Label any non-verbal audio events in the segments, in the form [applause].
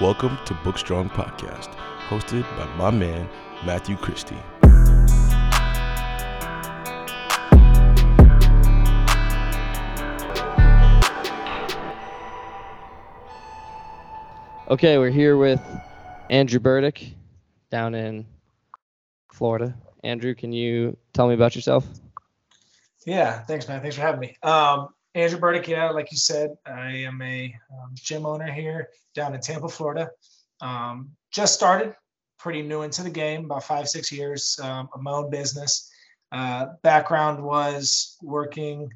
Welcome to Bookstrong Podcast, hosted by my man, Matthew Christie. Okay, we're here with Andrew Burdick down in Florida. Andrew, can you tell me about yourself? Yeah, thanks, man. Thanks for having me. Um, Andrew Burdick, yeah, like you said, I am a um, gym owner here down in Tampa, Florida. Um, just started, pretty new into the game, about five, six years um, my own business. Uh, background was working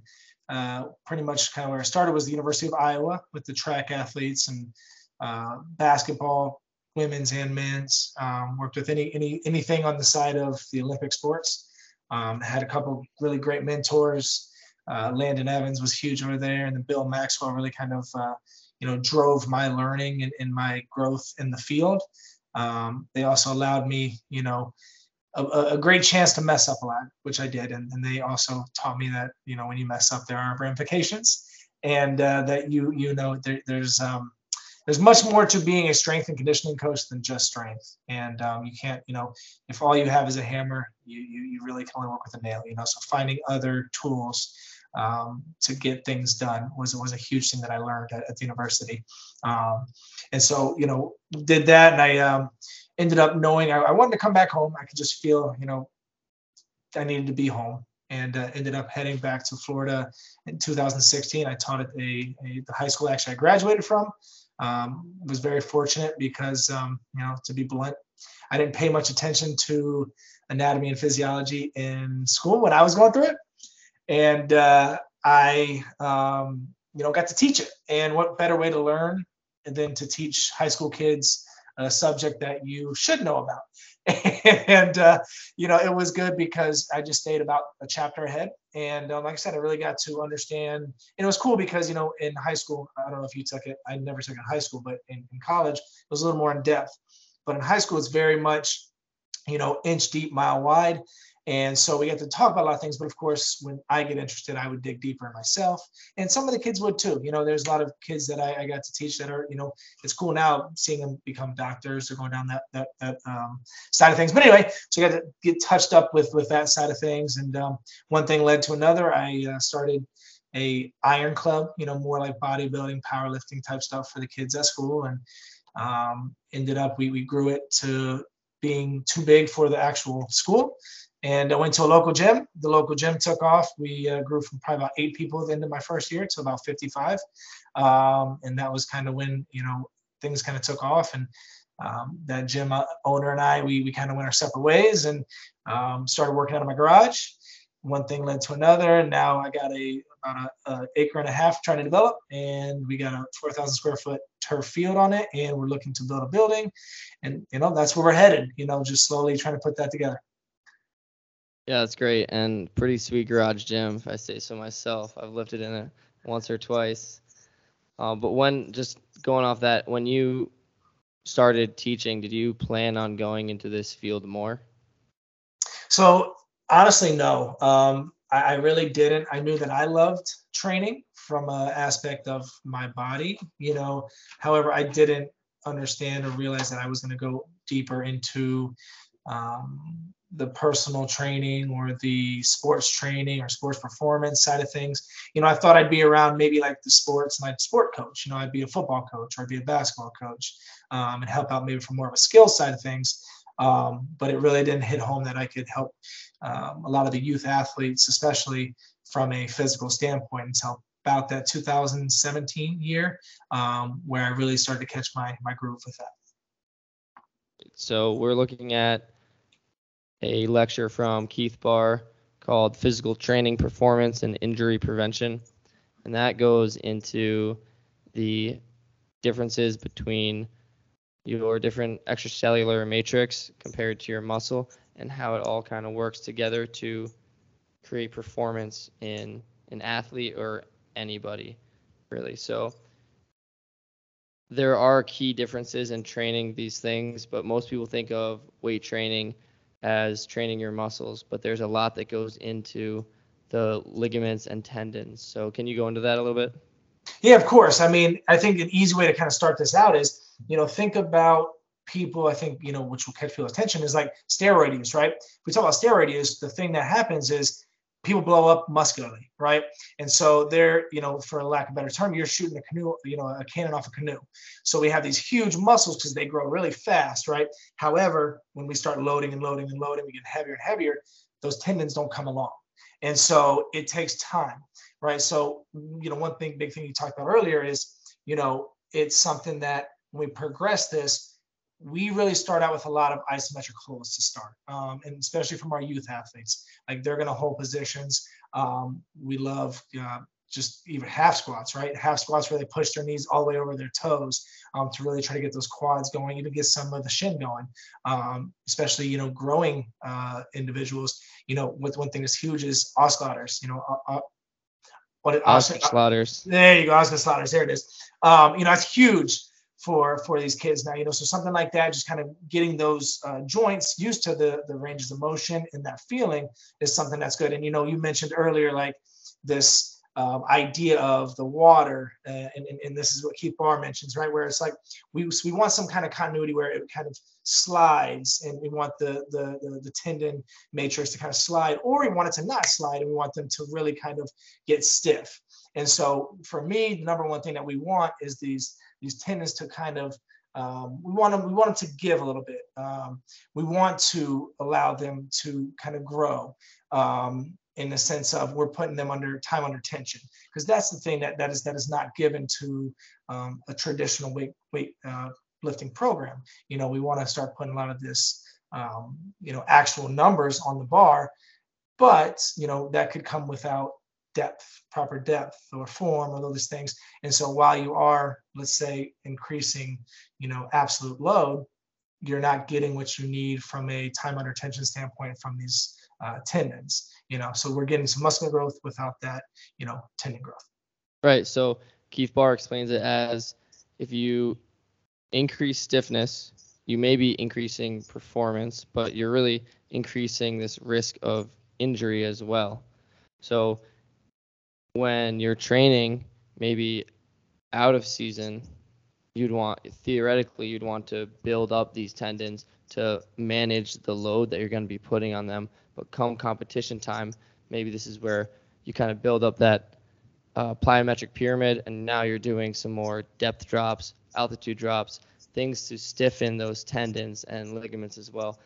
uh, pretty much kind of where I started was the University of Iowa with the track athletes and uh, basketball, women's and men's. Um, worked with any any anything on the side of the Olympic sports. Um, had a couple really great mentors. Uh, Landon Evans was huge over there, and then Bill Maxwell really kind of uh, you know drove my learning and, and, my growth in the field. Um, they also allowed me, you know, a, a, great chance to mess up a lot, which I did, and, and they also taught me that you know when you mess up, there are ramifications, and uh, that you you know there, there's um, there's much more to being a strength and conditioning coach than just strength. And um, you can't, you know, if all you have is a hammer, you, you, you really can only work with a nail, you know, so finding other tools um, to get things done was, was a huge thing that I learned at, at the university. Um, and so, you know, did that and I um, ended up knowing I, I, wanted to come back home. I could just feel, you know, I needed to be home and uh, ended up heading back to Florida in 2016. I taught at a, a the high school actually I graduated from. Um, was very fortunate because, um, you know, to be blunt, I didn't pay much attention to anatomy and physiology in school when I was going through it, and uh, I, um, you know, got to teach it. And what better way to learn than to teach high school kids a subject that you should know about? [laughs] and uh, you know, it was good because I just stayed about a chapter ahead and um, like I said, I really got to understand. And it was cool because you know, in high school, I don't know if you took it. I never took it in high school, but in, in college, it was a little more in depth. But in high school, it's very much, you know, inch deep, mile wide. And so we get to talk about a lot of things, but of course, when I get interested, I would dig deeper myself. And some of the kids would too. You know, there's a lot of kids that I, I got to teach that are, you know, it's cool now seeing them become doctors or going down that that that um, side of things. But anyway, so I got to get touched up with with that side of things. And um, one thing led to another. I uh, started a iron club, you know, more like bodybuilding, powerlifting type stuff for the kids at school. And um, ended up we we grew it to being too big for the actual school and I went to a local gym. The local gym took off. We uh, grew from probably about eight people at the end of my first year to about 55. Um, and that was kind of when, you know, things kind of took off. And um, that gym uh, owner and I, we, we kind of went our separate ways and um, started working out of my garage. One thing led to another. And now I got a about an acre and a half trying to develop. And we got a 4,000 square foot turf field on it. And we're looking to build a building. And, you know, that's where we're headed, you know, just slowly trying to put that together. Yeah, that's great and pretty sweet garage gym, if I say so myself. I've lifted in it once or twice. Uh, but when just going off that, when you started teaching, did you plan on going into this field more? So honestly, no. Um, I, I, really didn't. I knew that I loved training from an aspect of my body, you know. However, I didn't understand or realize that I was going to go deeper into um, the personal training or the sports training or sports performance side of things. You know, I thought I'd be around maybe like the sports and I'd sport coach. You know, I'd be a football coach or I'd be a basketball coach um, and help out maybe from more of a skill side of things. Um, but it really didn't hit home that I could help um, a lot of the youth athletes, especially from a physical standpoint, until about that 2017 year, um, where I really started to catch my my groove with that. So we're looking at a lecture from Keith Baar called Physical Training Performance and Injury Prevention. And that goes into the differences between your different extracellular matrix compared to your muscle and how it all kind of works together to create performance in an athlete or anybody really. So there are key differences in training these things, but most people think of weight training as training your muscles, but there's a lot that goes into the ligaments and tendons. So can you go into that a little bit? Yeah, of course. I mean, I think an easy way to kind of start this out is you know, think about people, I think, you know, which will catch people's attention is like steroid use, right? If we talk about steroid use, the thing that happens is people blow up muscularly, right? And so they're, you know, for lack of a better term, you're shooting a canoe, you know, a cannon off a canoe. So we have these huge muscles because they grow really fast, right? However, when we start loading and loading and loading, we get heavier and heavier, those tendons don't come along. And so it takes time, right? So, you know, one thing, big thing you talked about earlier is, you know, it's something that when we progress this, we really start out with a lot of isometric holds to start, um, and especially from our youth athletes. Like they're going to hold positions. Um, we love uh, just even half squats, right? Half squats where they push their knees all the way over their toes um, to really try to get those quads going, even get some of the shin going. Um, especially, you know, growing uh, individuals. You know, with one thing that's huge is oscillators. You know, uh, uh what Oscar Slaughters. There you go, Oscar Slaughters. There it is. Um, you know, it's huge for for these kids now you know so something like that just kind of getting those uh, joints used to the the ranges of motion and that feeling is something that's good. And you know you mentioned earlier like this um, idea of the water uh, and, and, and, this is what Keith Baar mentions right? Where it's like we, we want some kind of continuity where it kind of slides and we want the, the the the tendon matrix to kind of slide or we want it to not slide and we want them to really kind of get stiff. And so for me the number one thing that we want is these these tendons to kind of um, we want them we want them to give a little bit. Um, we want to allow them to kind of grow um, in the sense of we're putting them under time under tension. Because that's the thing that that is that is not given to um, a traditional weight weight uh, lifting program. You know we want to start putting a lot of this um, you know actual numbers on the bar but you know that could come without depth, proper depth or form or those things. And so while you are, let's say, increasing, you know, absolute load, you're not getting what you need from a time under tension standpoint from these uh, tendons. You know, so we're getting some muscle growth without that, you know, tendon growth. Right. So Keith Baar explains it as if you increase stiffness, you may be increasing performance, but you're really increasing this risk of injury as well. So when you're training, maybe out of season, you'd want theoretically you'd want to build up these tendons to manage the load that you're going to be putting on them. But come competition time, maybe this is where you kind of build up that uh, plyometric pyramid, and now you're doing some more depth drops, altitude drops, things to stiffen those tendons and ligaments as well.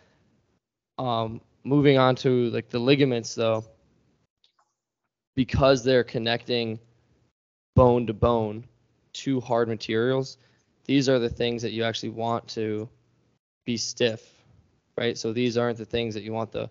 Um, moving on to like the ligaments though, because they're connecting bone to bone to hard materials, these are the things that you actually want to be stiff, right? So these aren't the things that you want the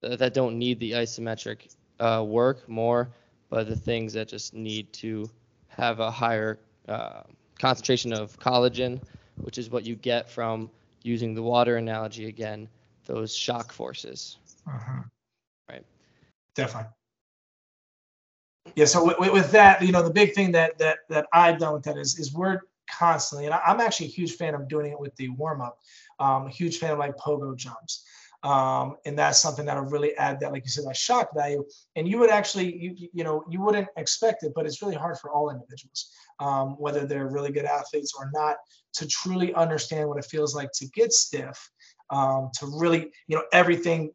that don't need the isometric uh, work more, but the things that just need to have a higher uh, concentration of collagen, which is what you get from using the water analogy again, those shock forces. Uh-huh. Right. Definitely yeah so with, with, that you know the big thing that that that i've done with that is is we're constantly and i'm actually a huge fan of doing it with the warm-up. Um, a huge fan of like pogo jumps. Um, and that's something that'll really add that like you said that shock value. And you would actually you you know you wouldn't expect it but it's really hard for all individuals um, whether they're really good athletes or not to truly understand what it feels like to get stiff um, to really, you know, everything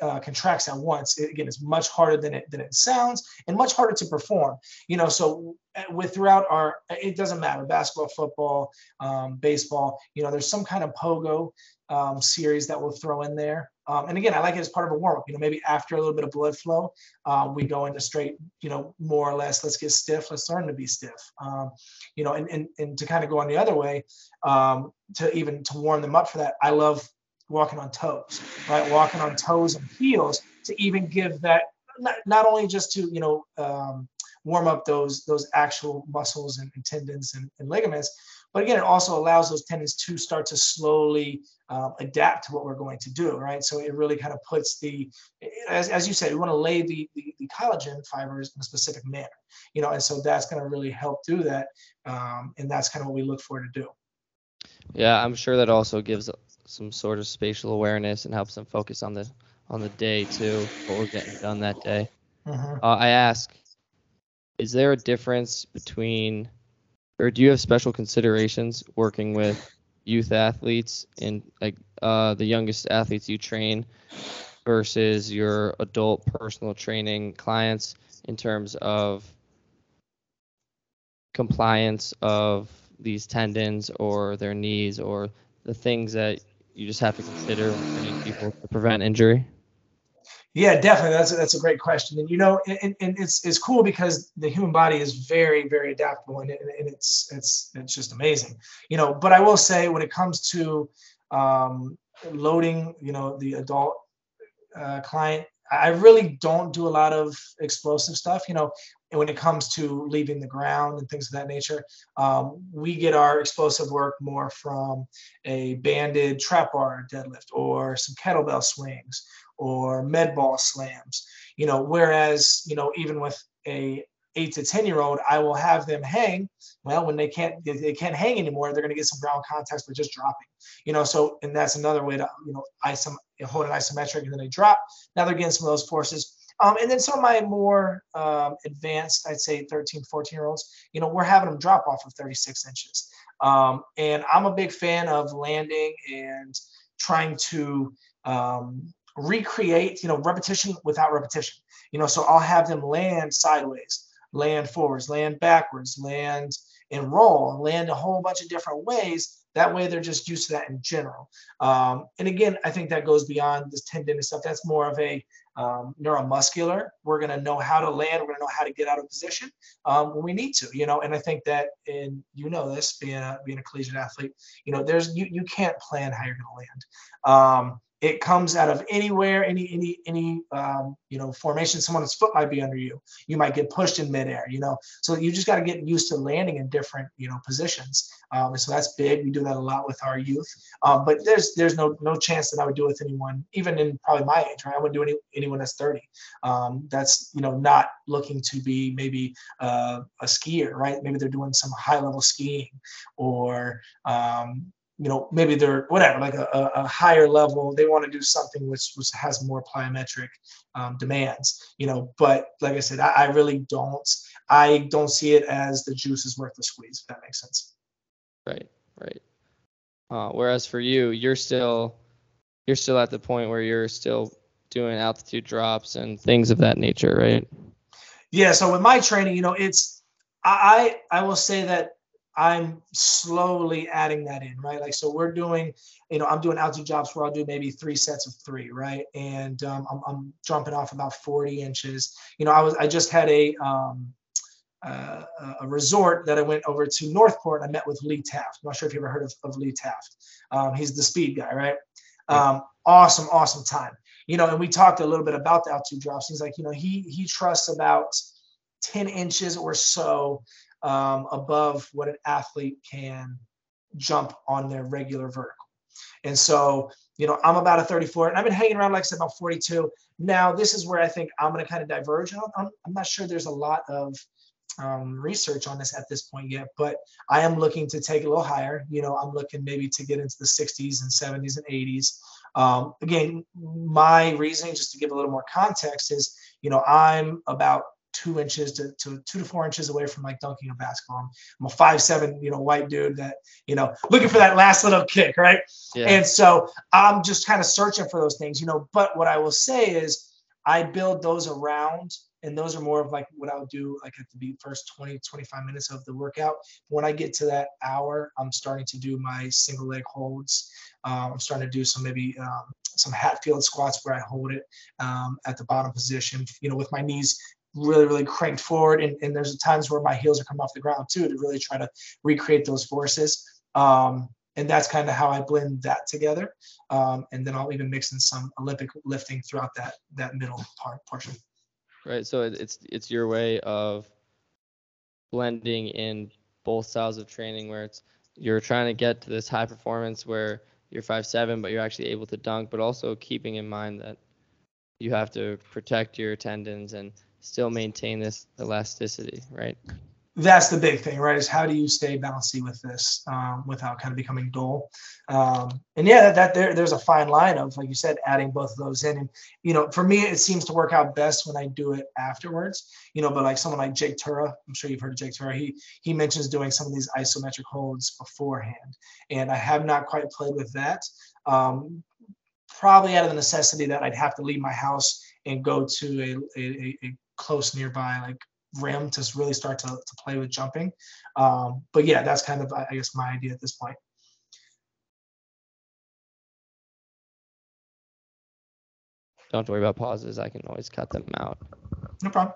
uh, contracts at once. It, again, it's much harder than it than it sounds, and much harder to perform. You know, so uh, with throughout our, it doesn't matter, basketball, football, um, baseball. You know, there's some kind of pogo um, series that we'll throw in there. Um, and again, I like it as part of a warm up. You know, maybe after a little bit of blood flow, um, we go into straight, you know, more or less, let's get stiff. Let's learn to be stiff. Um, you know, and, and, and to kind of go on the other way, um, to even to warm them up for that, I love walking on toes, right? Walking on toes and heels to even give that not, not only just to you know um, warm up those those actual muscles and, and tendons and, and, ligaments, but again, it also allows those tendons to start to slowly um, adapt to what we're going to do, right? So it really kind of puts the, as, as you said, we want to lay the, the, the collagen fibers in a specific manner, you know, and so that's going to really help do that, um, and that's kind of what we look for to do. Yeah, I'm sure that also gives some sort of spatial awareness and helps them focus on the on the day too, what we're getting done that day. Uh-huh. Uh, I ask, is there a difference between or do you have special considerations working with youth athletes and like uh, the youngest athletes you train versus your adult personal training clients in terms of compliance of these tendons or their knees or the things that you just have to consider when training people to prevent injury? Yeah, definitely. That's a, that's a great question, and you know, and, and it's it's cool because the human body is very very adaptable, and, and it's it's it's just amazing, you know. But I will say, when it comes to um, loading, you know, the adult uh, client, I really don't do a lot of explosive stuff. You know, when it comes to leaving the ground and things of that nature, um, we get our explosive work more from a banded trap bar deadlift or some kettlebell swings or med ball slams. You know, whereas you know even with a eight to ten year old, I will have them hang. Well, when they can't they can't hang anymore, they're going to get some ground contacts by just dropping. You know, so and that's another way to you know isom hold an isometric and then they drop. Now they're getting some of those forces. Um, and then some of my more um, advanced, I'd say 13, 14 year olds, you know, we're having them drop off of 36 inches. Um, and I'm a big fan of landing and trying to um, recreate, you know, repetition without repetition. You know, so I'll have them land sideways, land forwards, land backwards, land and roll, land a whole bunch of different ways that way, they're just used to that in general. Um, and again, I think that goes beyond this tendon and stuff. That's more of a um, neuromuscular. We're going to know how to land. We're going to know how to get out of position um, when we need to, you know. And I think that, and you know this, being a being a collegiate athlete, you know, there's you you can't plan how you're going to land. Um, it comes out of anywhere, any any any um, you know formation. Someone's foot might be under you. You might get pushed in midair. You know, so you just got to get used to landing in different you know positions. Um, and so that's big. We do that a lot with our youth. Um, but there's there's no no chance that I would do with anyone, even in probably my age. Right, I wouldn't do any anyone that's 30. Um, that's you know not looking to be maybe uh, a skier. Right, maybe they're doing some high level skiing or um, you know maybe they're whatever like a, a higher level they want to do something which which has more plyometric um, demands you know but like i said I, I, really don't i don't see it as the juice is worth the squeeze if that makes sense. Right right. Uh, whereas for you you're still you're still at the point where you're still doing altitude drops and things of that nature right? Yeah so with my training you know it's i i will say that I'm slowly adding that in, right? Like, so we're doing, you know, I'm doing altitude drops where I'll do maybe three sets of three, right? And um, I'm, I'm jumping off about 40 inches. You know, I was, I just had a, um, uh, a resort that I went over to Northport. I met with Lee Taft. I'm not sure if you ever heard of, of Lee Taft. Um, he's the speed guy, right? Um, awesome, awesome time. You know, and we talked a little bit about the altitude drops. He's like, you know, he he trusts about 10 inches or so um, above what an athlete can jump on their regular vertical. And so, you know, I'm about a 34 and I've been hanging around, like I said, about 42. Now, this is where I think I'm going to kind of diverge. I'm, I'm not sure there's a lot of um, research on this at this point yet, but I am looking to take a little higher. You know, I'm looking maybe to get into the 60s and 70s and 80s. Um, again, my reasoning, just to give a little more context, is you know I'm about two inches to, to two to four inches away from like dunking a basketball. I'm a five seven, you know, white dude that, you know, looking for that last little kick, right? Yeah. And so I'm just kind of searching for those things, you know. But what I will say is I build those around and those are more of like what I'll do like at the first 20, 25 minutes of the workout. When I get to that hour, I'm starting to do my single leg holds. Um, I'm starting to do some maybe um, some Hatfield squats where I hold it um, at the bottom position, you know, with my knees really, really cranked forward. And, and there's times where my heels are coming off the ground too to really try to recreate those forces. Um, and that's kind of how I blend that together. Um, and then I'll even mix in some Olympic lifting throughout that that middle part portion. Right. So it's it's your way of blending in both styles of training where it's you're trying to get to this high performance where you're five seven, but you're actually able to dunk, but also keeping in mind that you have to protect your tendons and still maintain this elasticity, right? that's the big thing, right? Is how do you stay bouncy with this um, without kind of becoming dull? Um, and yeah, that, that, there, there's a fine line of, like you said, adding both of those in. And you know, for me, it seems to work out best when I do it afterwards. You know, but like someone like Jake Tuura, I'm sure you've heard of Jake Tuura. He he mentions doing some of these isometric holds beforehand, and I have not quite played with that. Um, probably out of the necessity that I'd have to leave my house and go to a, a, a close nearby like rim to really start to, to play with jumping. Um, but yeah, that's kind of, I guess, my idea at this point. Don't have to worry about pauses. I can always cut them out. No problem.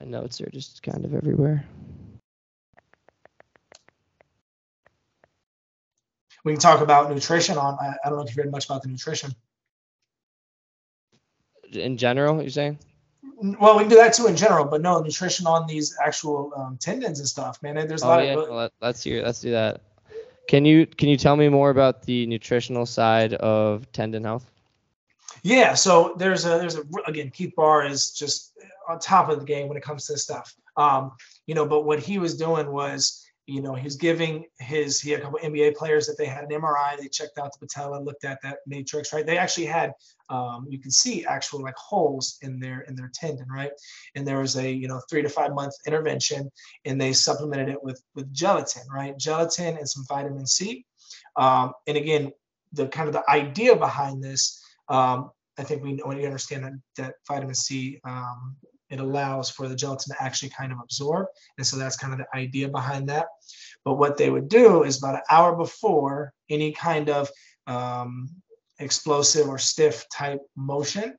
My notes are just kind of everywhere. We can talk about nutrition on, I, I don't know if you've read much about the nutrition in general, you're saying? Well, we can do that too in general, but no nutrition on these actual um, tendons and stuff, man. There's a oh, lot yeah, of. Let, let's hear. Let's do that. Can you can you tell me more about the nutritional side of tendon health? Yeah, so there's a there's a again Keith Baar is just on top of the game when it comes to this stuff. Um, you know, but what he was doing was you know, he's giving his, he had a couple NBA players that they had an MRI, they checked out the patella, looked at that matrix, right? They actually had, um, you can see actual like holes in their, in their tendon, right? And there was a, you know, three to five month intervention and they supplemented it with, with gelatin, right? Gelatin and some vitamin C. Um, and again, the kind of the idea behind this, um, I think we, we understand that, that vitamin C um, it allows for the gelatin to actually kind of absorb. And so that's kind of the idea behind that. But what they would do is about an hour before any kind of um, explosive or stiff type motion,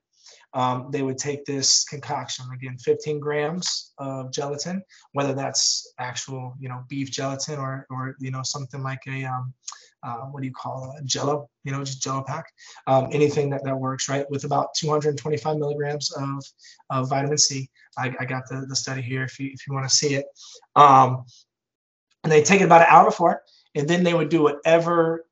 um, they would take this concoction again 15 grams of gelatin whether that's actual you know beef gelatin or or you know something like a um, uh, what do you call it, jello, you know, just jello pack, um, anything that, that works, right? With about 225 milligrams of, of vitamin C. I, I got the, the study here if you, if you want to see it. Um, and they take it about an hour before, and then they would do whatever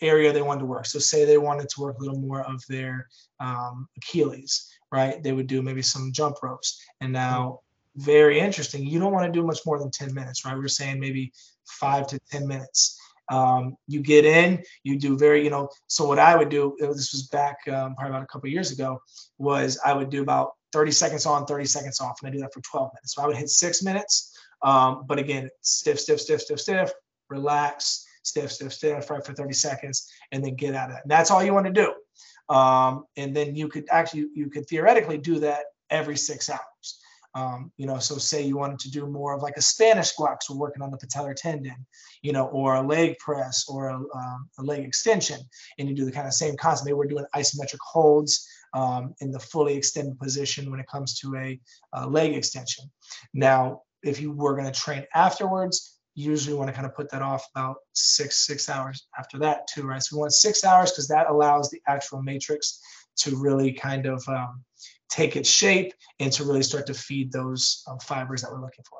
area they wanted to work. So say they wanted to work a little more of their um, Achilles, right? They would do maybe some jump ropes. And now, very interesting, you don't want to do much more than 10 minutes, right? We we're saying maybe five to 10 minutes. Um, you get in, you do very, you know. So what I would do, this was back um, probably about a couple years ago, was I would do about 30 seconds on, 30 seconds off, and I do that for 12 minutes. So I would hit six minutes, um, but again, stiff, stiff, stiff, stiff, stiff, relax, stiff, stiff, stiff, right for 30 seconds, and then get out of that. And that's all you want to do. Um, and then you could actually, you could theoretically do that every six hours. Um, you know, so say you wanted to do more of like a Spanish squat, we're working on the patellar tendon, you know, or a leg press or a, um, a leg extension, and you do the kind of same concept. Maybe we're doing isometric holds um, in the fully extended position when it comes to a, a leg extension. Now, if you were going to train afterwards, you usually want to kind of put that off about six six hours after that too, right? So we want six hours because that allows the actual matrix to really kind of um, take its shape and to really start to feed those um, fibers that we're looking for.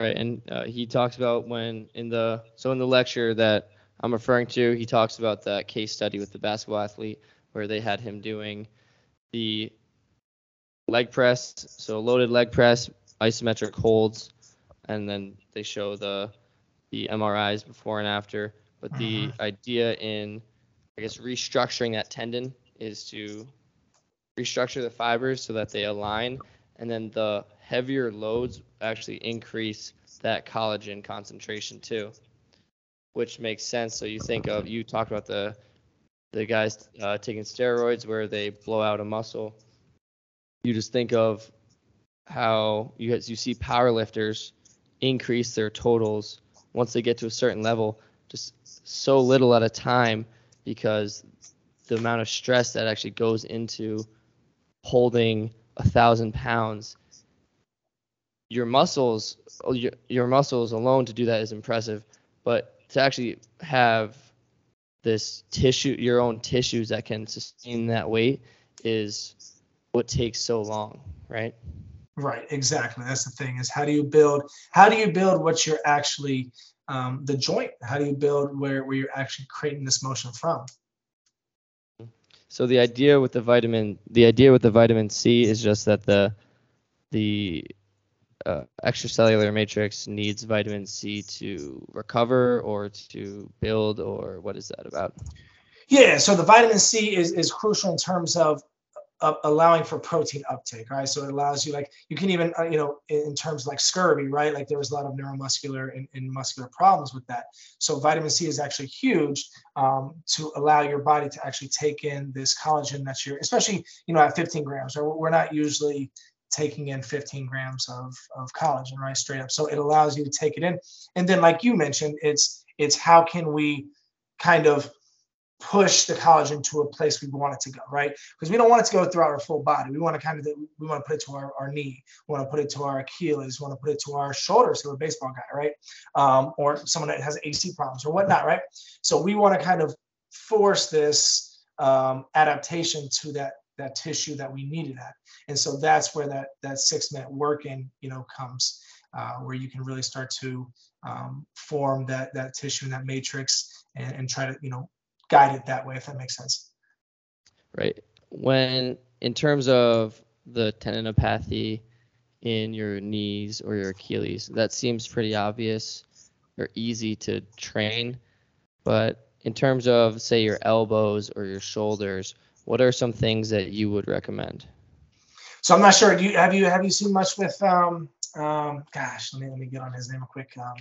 Right, and uh, he talks about when in the so in the lecture that I'm referring to, he talks about that case study with the basketball athlete where they had him doing the leg press, so loaded leg press, isometric holds, and then they show the the MRIs before and after. But the uh-huh. idea in I guess restructuring that tendon is to restructure the fibers so that they align, and then the heavier loads actually increase that collagen concentration too, which makes sense. So you think of you talked about the the guys uh, taking steroids where they blow out a muscle. You just think of how you you see powerlifters increase their totals once they get to a certain level, just so little at a time because the amount of stress that actually goes into holding a thousand pounds your muscles your, your muscles alone to do that is impressive. But to actually have this tissue your own tissues that can sustain that weight is what takes so long right? Right exactly. That's the thing is how do you build how do you build what you're actually um, the joint? How do you build where, where you're actually creating this motion from So the idea with the vitamin, the idea with the vitamin C is just that the the uh, extracellular matrix needs vitamin C to recover or to build, or what is that about? Yeah, so the vitamin C is, is crucial in terms of uh, allowing for protein uptake, right? So it allows you, like, you can even, uh, you know, in, in, terms like scurvy, right? Like there was a lot of neuromuscular and, and muscular problems with that. So vitamin C is actually huge um, to allow your body to actually take in this collagen that you're, especially, you know, at 15 grams, or we're not usually taking in 15 grams of, of collagen, right? Straight up. So it allows you to take it in. And then, like you mentioned, it's, it's how can we kind of push the collagen to a place we want it to go, right? Because we don't want it to go throughout our full body. We want to kind of we want to put it to our, our knee, we want to put it to our Achilles, we want to put it to our shoulders, to a baseball guy, right? Um, or someone that has AC problems or whatnot, right? So we want to kind of force this um, adaptation to that that tissue that we needed at. And so that's where that that six minute working, you know, comes, uh, where you can really start to um, form that that tissue and that matrix and, and try to, you know, guide it that way, if that makes sense. Right. When in terms of the tendinopathy in your knees or your Achilles, that seems pretty obvious or easy to train. But in terms of say your elbows or your shoulders, what are some things that you would recommend? So I'm not sure. Do you have you have you seen much with um um gosh, let me let me get on his name real quick. Um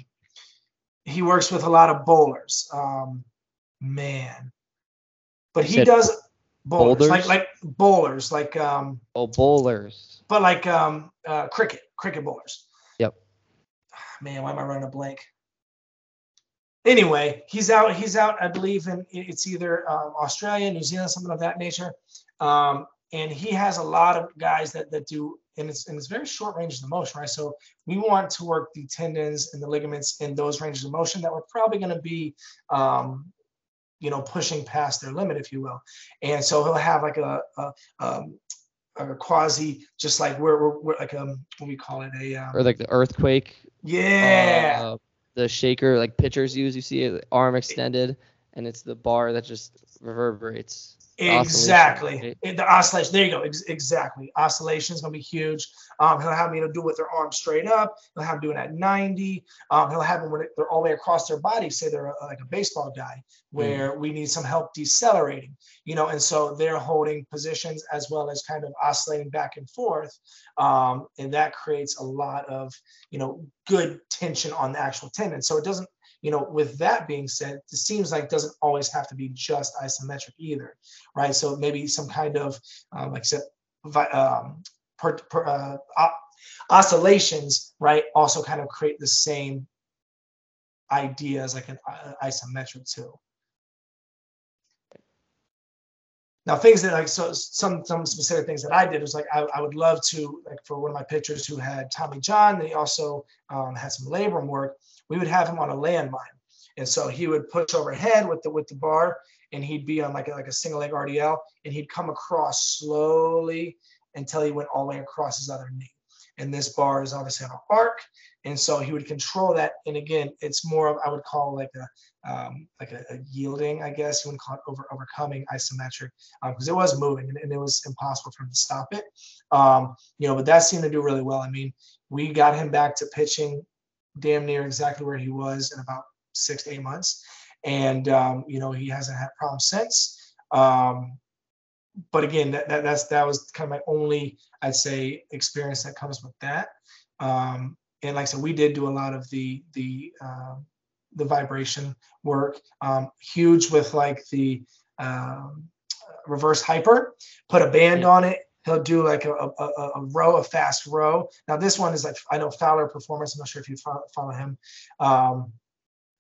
he works with a lot of bowlers. Um man. But he does bowlers, boulders? like like bowlers, like um. Oh, bowlers. But like um, uh, cricket, cricket bowlers. Yep. Man, why am I running a blank? Anyway, he's out. He's out. I believe in it's either um, Australia, New Zealand, something of that nature. Um, and he has a lot of guys that that do and it's and it's very short ranges of motion, right? So we want to work the tendons and the ligaments in those ranges of motion that we're probably going to be um, you know, pushing past their limit, if you will. And so he'll have like a, a, um, a quasi, just like we're, we're, we're like um, what we call it, a um, or like the earthquake. Yeah. Uh, the shaker, like pitchers use, you see it, arm extended, and it's the bar that just reverberates. Exactly. Right? The oscillation. There you go. Ex- exactly. Oscillation is going to be huge. Um, he'll have me to do with their arm straight up. He'll have them doing at 90. Um, he'll have them when they're all the way across their body. Say they're a, like a baseball guy, where mm. we need some help decelerating. You know, and so they're holding positions as well as kind of oscillating back and forth, um, and that creates a lot of you know good tension on the actual tendon. So it doesn't you know, with that being said, it seems like it doesn't always have to be just isometric either, right? So maybe some kind of, um, like I said, um, per, per, uh, oscillations, right, also kind of create the same idea as like an uh, isometric too. Now things that like so some some specific things that I did was like I, I would love to like for one of my pitchers who had Tommy John, they also um, had some labrum work we would have him on a landmine. And so he would push overhead with the with the bar and he'd be on like a, like a single leg RDL and he'd come across slowly until he went all the way across his other knee. And this bar is obviously on an arc. And so he would control that. And again, it's more of, I would call like a, um, like a, a, yielding, I guess you would call it over, overcoming isometric because um, it was moving and, and, it was impossible for him to stop it. Um, you know, but that seemed to do really well. I mean, we got him back to pitching damn near exactly where he was in about six to eight months. And, um, you know, he hasn't had problems since. Um, but again, that, that, that's, that was kind of my only, I'd say, experience that comes with that. Um, and like I said, we did do a lot of the, the, uh, the vibration work, um, huge with like the, um, reverse hyper, put a band on it he'll do like a, a, a, row, a fast row. Now this one is like I know Fowler Performance. I'm not sure if you follow, him. Um,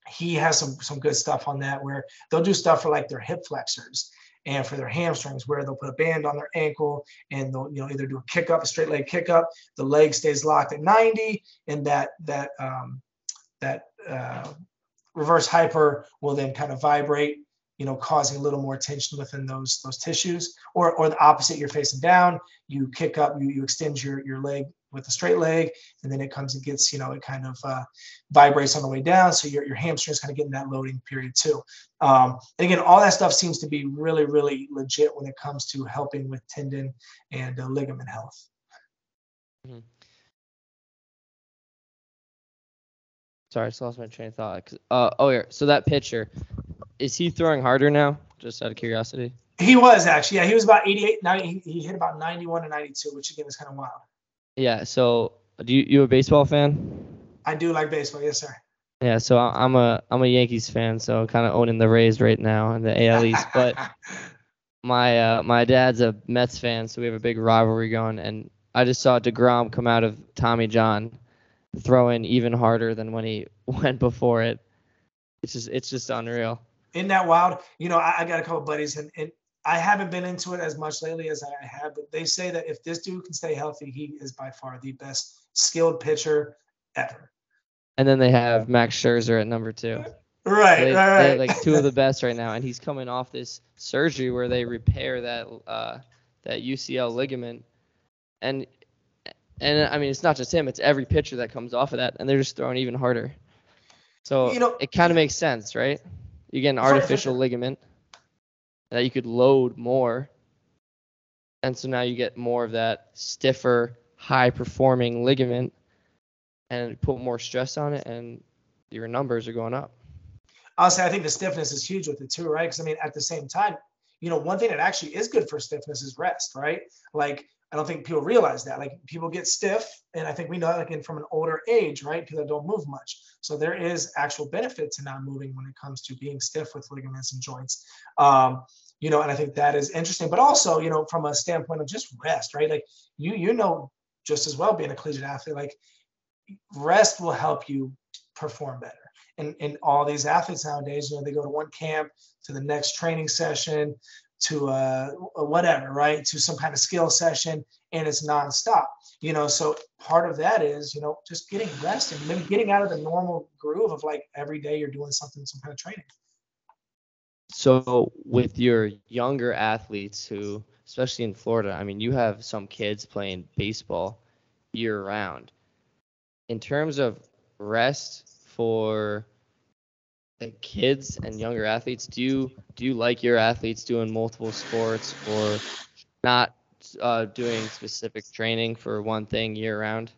he has some some good stuff on that where they'll do stuff for like their hip flexors and for their hamstrings where they'll put a band on their ankle and they'll you know either do a kick up, a straight leg kick up. The leg stays locked at 90, and that that um, that uh, reverse hyper will then kind of vibrate you know, causing a little more tension within those those tissues, or or the opposite, you're facing down, you kick up, you you extend your your leg with a straight leg, and then it comes and gets, you know, it kind of uh, vibrates on the way down. So your, your hamstring is kind of getting that loading period too. Um, and again, all that stuff seems to be really, really legit when it comes to helping with tendon and uh, ligament health. Mm-hmm. Sorry, I just lost my train of thought. Uh, oh, yeah. So that pitcher, is he throwing harder now? Just out of curiosity. He was actually, yeah. He was about 88. 90, he hit about 91 and 92, which again is kind of wild. Yeah. So, do you you a baseball fan? I do like baseball, yes, sir. Yeah. So I'm a I'm a Yankees fan, so kind of owning the Rays right now and the AL East. [laughs] But my uh, my dad's a Mets fan, so we have a big rivalry going. And I just saw deGrom come out of Tommy John, throwing even harder than when he [laughs] went before it. It's just it's just unreal. Isn't that wild? You know, I, I got a couple buddies, and, and I haven't been into it as much lately as I have, but they say that if this dude can stay healthy, he is by far the best skilled pitcher ever. And then they have Max Scherzer at number two. Right, they, right, right. like two of the best right now, and he's coming off this surgery where they repair that uh, that UCL ligament, and and I mean it's not just him; it's every pitcher that comes off of that, and they're just throwing even harder. So you know, it kind of makes sense, right? You get an artificial ligament that you could load more. And so now you get more of that stiffer, high performing ligament and put more stress on it and your numbers are going up. Say I think the stiffness is huge with it too, right? Because I mean, at the same time, you know, one thing that actually is good for stiffness is rest, right? Like I don't think people realize that. Like people get stiff, and I think we know like in from an older age, right? People don't move much. So there is actual benefit to not moving when it comes to being stiff with ligaments and joints. Um, you know, and I think that is interesting. But also, you know, from a standpoint of just rest, right? Like you you know just as well being a collegiate athlete, like rest will help you perform better. And and all these athletes nowadays, you know, they go to one camp to the next training session to uh, whatever, right? To some kind of skill session, and it's nonstop. You know, so part of that is, you know, just getting rest and maybe getting out of the normal groove of like every day you're doing something, some kind of training. So with your younger athletes who, especially in Florida, I mean, you have some kids playing baseball year round. In terms of rest for the kids and younger athletes, do you do you like your athletes doing multiple sports or not uh, doing specific training for one thing year round?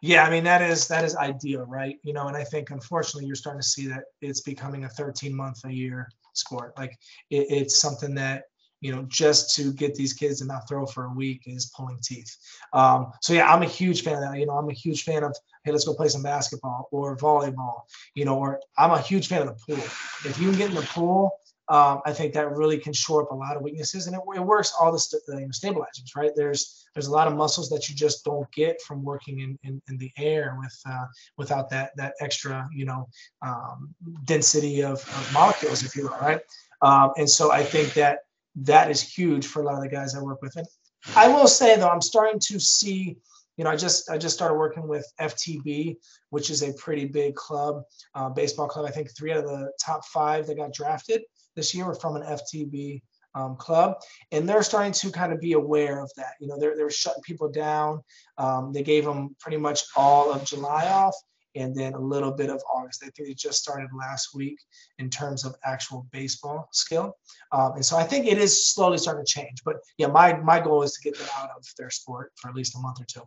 Yeah, I mean that is that is ideal, right? You know, and I think unfortunately you're starting to see that it's becoming a 13 month a year sport. Like it, it's something that you know, just to get these kids to not throw for a week is pulling teeth. Um, so yeah, I'm a huge fan of that. You know, I'm a huge fan of hey, let's go play some basketball or volleyball. You know, or I'm a huge fan of the pool. If you can get in the pool, um, I think that really can shore up a lot of weaknesses, and it, it works all the, st- the stabilizers, right? There's there's a lot of muscles that you just don't get from working in, in, in the air with uh, without that that extra you know um, density of, of, molecules, if you will, right? Um, and so I think that that is huge for a lot of the guys I work with. And I will say though, I'm starting to see, you know, I just I just started working with FTB, which is a pretty big club, uh, baseball club. I think three out of the top five that got drafted this year were from an FTB um, club, and they're starting to kind of be aware of that. You know, they're they're shutting people down. Um, they gave them pretty much all of July off, and then a little bit of August. I think it just started last week in terms of actual baseball skill. Um, and so I think it is slowly starting to change. But yeah, my my goal is to get them out of their sport for at least a month or two.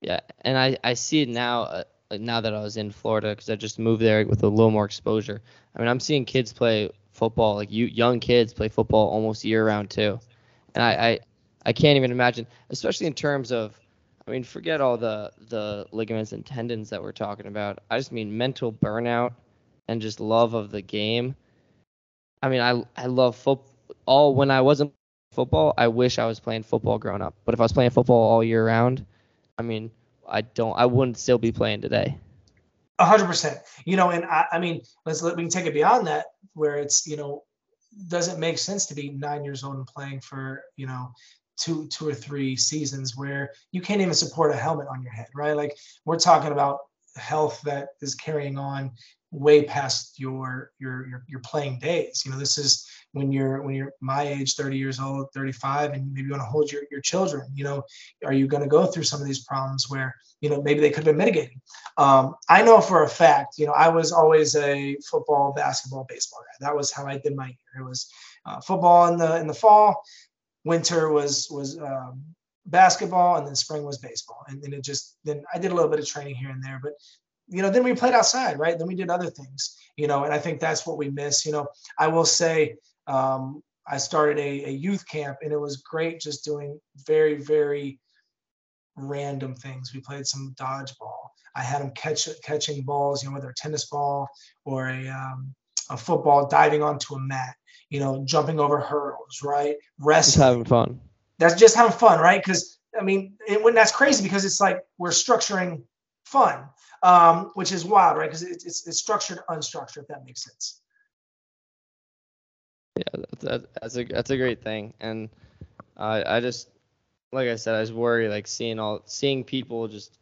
Yeah, and I I see it now. Uh, now that I was in Florida, because I just moved there with a little more exposure. I mean, I'm seeing kids play football, like you young kids play football almost year round too, and I, I I can't even imagine, especially in terms of I mean, forget all the the ligaments and tendons that we're talking about. I just mean mental burnout and just love of the game. I mean, I I love football. All when I wasn't football, I wish I was playing football growing up. But if I was playing football all year round, I mean, I don't. I wouldn't still be playing today. A hundred percent. You know, and I, I mean, let's let we can take it beyond that, where it's you know, does it make sense to be nine years old and playing for you know two two or three seasons where you can't even support a helmet on your head, right? Like we're talking about health that is carrying on way past your your your, your playing days. You know, this is when you're when you're my age 30 years old 35 and maybe you want to hold your, your children you know are you going to go through some of these problems where you know maybe they could have been mitigated um, i know for a fact you know i was always a football basketball baseball guy that was how i did my year it was uh, football in the in the fall winter was was um, basketball and then spring was baseball and then it just then i did a little bit of training here and there but you know then we played outside right then we did other things you know and i think that's what we miss you know i will say um, I started a, a youth camp and it was great just doing very, very random things. We played some dodgeball. I had them catch catching balls, you know, whether a tennis ball or a um, a football, diving onto a mat, you know, jumping over hurdles, right? Rest. Just having fun. That's just having fun, right? Because I mean, it, when that's crazy because it's like we're structuring fun, um, which is wild, right? Because it, it's it's structured, unstructured. If that makes sense. Yeah, that, that's a that's a great thing, and I I just like I said, I was worried like seeing all seeing people just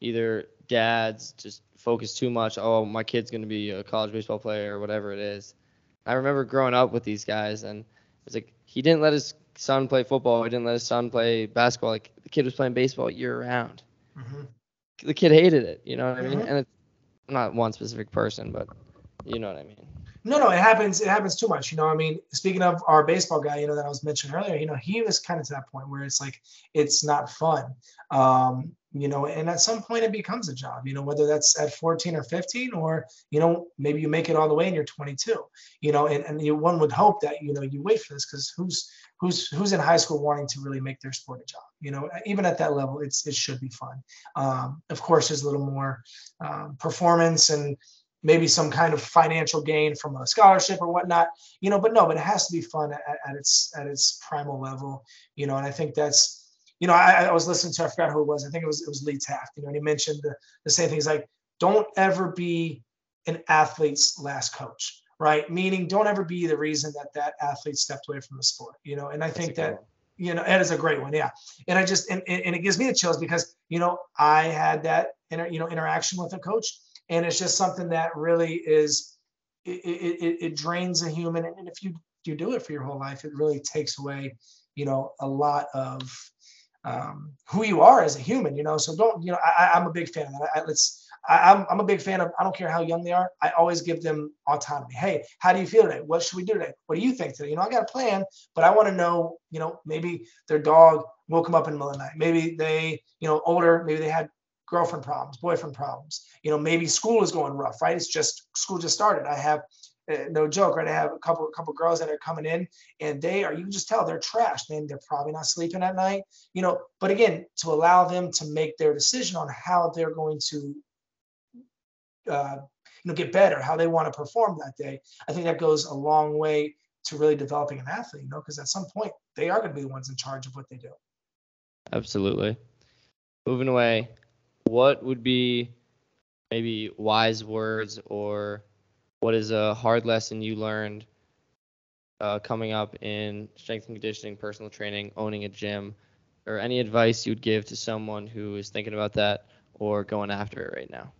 either dads just focus too much. Oh, my kid's gonna be a college baseball player or whatever it is. I remember growing up with these guys, and it's like he didn't let his son play football. He didn't let his son play basketball. Like the kid was playing baseball year round. Mm-hmm. The kid hated it. You know what I mean? Mm-hmm. And it's not one specific person, but you know what I mean. No, no, it happens. It happens too much. You know, I mean, speaking of our baseball guy, you know, that I was mentioning earlier, you know, he was kind of to that point where it's like it's not fun. Um, you know, and at some point it becomes a job, you know, whether that's at 14 or 15, or, you know, maybe you make it all the way and you're 22, you know, and, and you, one would hope that, you know, you wait for this because who's, who's, who's in high school wanting to really make their sport a job, you know, even at that level, it's, it should be fun. Um, of course, there's a little more um, performance and, maybe some kind of financial gain from a scholarship or whatnot, you know, but no, but it has to be fun at, at its at its primal level, you know, and I think that's, you know, I, I was listening to I forgot who it was. I think it was it was Lee Taft, you know, and he mentioned the, the same thing. He's like, don't ever be an athlete's last coach, right? Meaning, don't ever be the reason that that athlete stepped away from the sport, you know. And I think that you know that is a great one yeah and i just and, and it gives me the chills because you know i had that inter, you know interaction with a coach and it's just something that really is it, it, it drains a human and if you you do it for your whole life it really takes away you know a lot of um, who you are as a human you know? So don't you know I, i'm a big fan of that. I, let's I, I'm, I'm a big fan of i don't care how young they are i always give them autonomy. Hey how do you feel today? What should we do today? What do you think today? You know i got a plan but i want to know you know maybe their dog woke them up in the middle of the night. Maybe they you know older maybe they had girlfriend problems, boyfriend problems. You know, maybe school is going rough, right? It's just school just started. I have no joke, right? I have a couple couple girls that are coming in, and they are you can just tell they're trashed, man. They're probably not sleeping at night, you know. But again, to allow them to make their decision on how they're going to, uh, you know, get better, how they want to perform that day, I think that goes a long way to really developing an athlete, you know, because at some point they are going to be the ones in charge of what they do. Absolutely. Moving away, what would be maybe wise words or what is a hard lesson you learned uh, coming up in strength and conditioning, personal training, owning a gym, or any advice you'd give to someone who is thinking about that or going after it right now?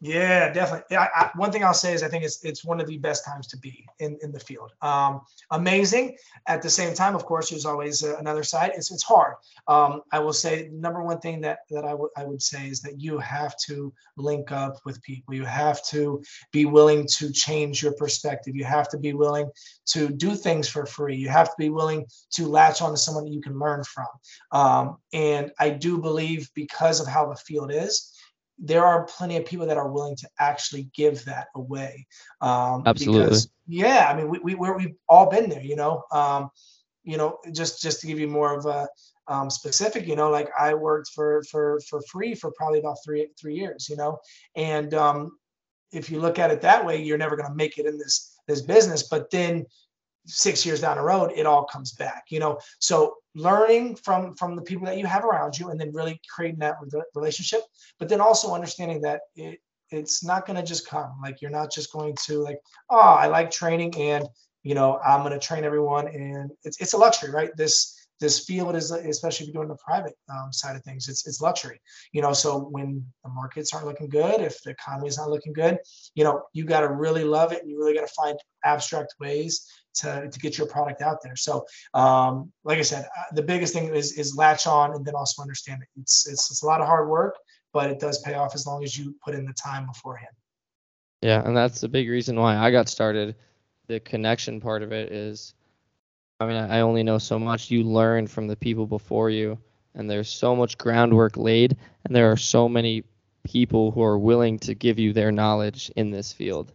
Yeah, definitely. I, I, one thing I'll say is I think it's it's one of the best times to be in, in the field. Um, amazing. At the same time, of course, there's always uh, another side. It's it's hard. Um, I will say number one thing that that I would I would say is that you have to link up with people. You have to be willing to change your perspective. You have to be willing to do things for free. You have to be willing to latch on to someone that you can learn from. Um, and I do believe because of how the field is there are plenty of people that are willing to actually give that away. Um, Absolutely. Because, yeah, I mean, we, we we've all been there, you know. Um, you know, just just to give you more of a um, specific, you know, like I worked for for for free for probably about three three years, you know, and um, if you look at it that way, you're never going to make it in this this business. But then six years down the road, it all comes back, you know. So learning from from the people that you have around you, and then really creating that relationship, but then also understanding that it it's not going to just come. Like you're not just going to like, oh, I like training, and you know, I'm going to train everyone, and it's it's a luxury, right? This this field is, especially if you're doing the private um, side of things, it's it's luxury. You know, so when the markets aren't looking good, if the economy is not looking good, you know, you got to really love it, and you really got to find abstract ways to, to get your product out there. So, um, like I said, uh, the biggest thing is is latch on, and then also understand it. It's it's it's a lot of hard work, but it does pay off as long as you put in the time beforehand. Yeah, and that's the big reason why I got started. The connection part of it is, I mean, I only know so much. You learn from the people before you, and there's so much groundwork laid, and there are so many people who are willing to give you their knowledge in this field.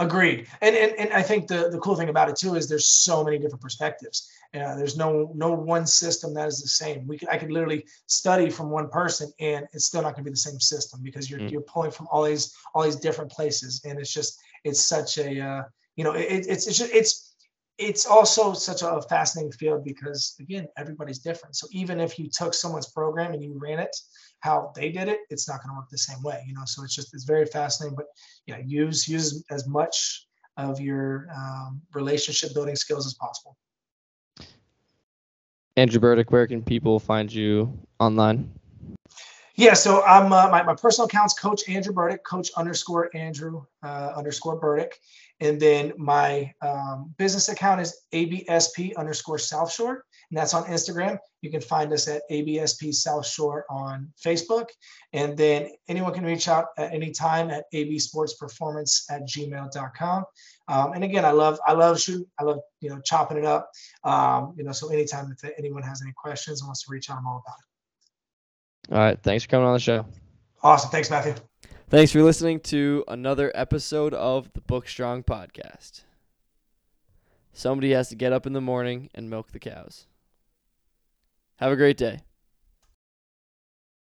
Agreed. And, and and I think the the cool thing about it too is there's so many different perspectives. Uh, there's no no one system that is the same. We could, I could literally study from one person and it's still not going to be the same system because you're mm. you're pulling from all these all these different places and it's just it's such a uh, you know it, it's it's just, it's it's also such a fascinating field because again everybody's different. So even if you took someone's program and you ran it how they did it it's not going to work the same way you know? So it's just it's very fascinating but yeah use use as much of your um, relationship building skills as possible. Andrew burdick where can people find you online? Yeah, so I'm uh, my, my personal account's Coach Andrew Burdick, Coach underscore Andrew uh, underscore Burdick, and then my um, business account is ABSP underscore South Shore, and that's on Instagram. You can find us at ABSP South Shore on Facebook, and then anyone can reach out at any time at absportsperformance at gmail.com. Um, and again, I love I love shooting, I love you know chopping it up. Um, you know, so anytime if anyone has any questions and wants to reach out, I'm all about it. All right. Thanks for coming on the show. Awesome. Thanks, Matthew. Thanks for listening to another episode of the Book Strong podcast. Somebody has to get up in the morning and milk the cows. Have a great day.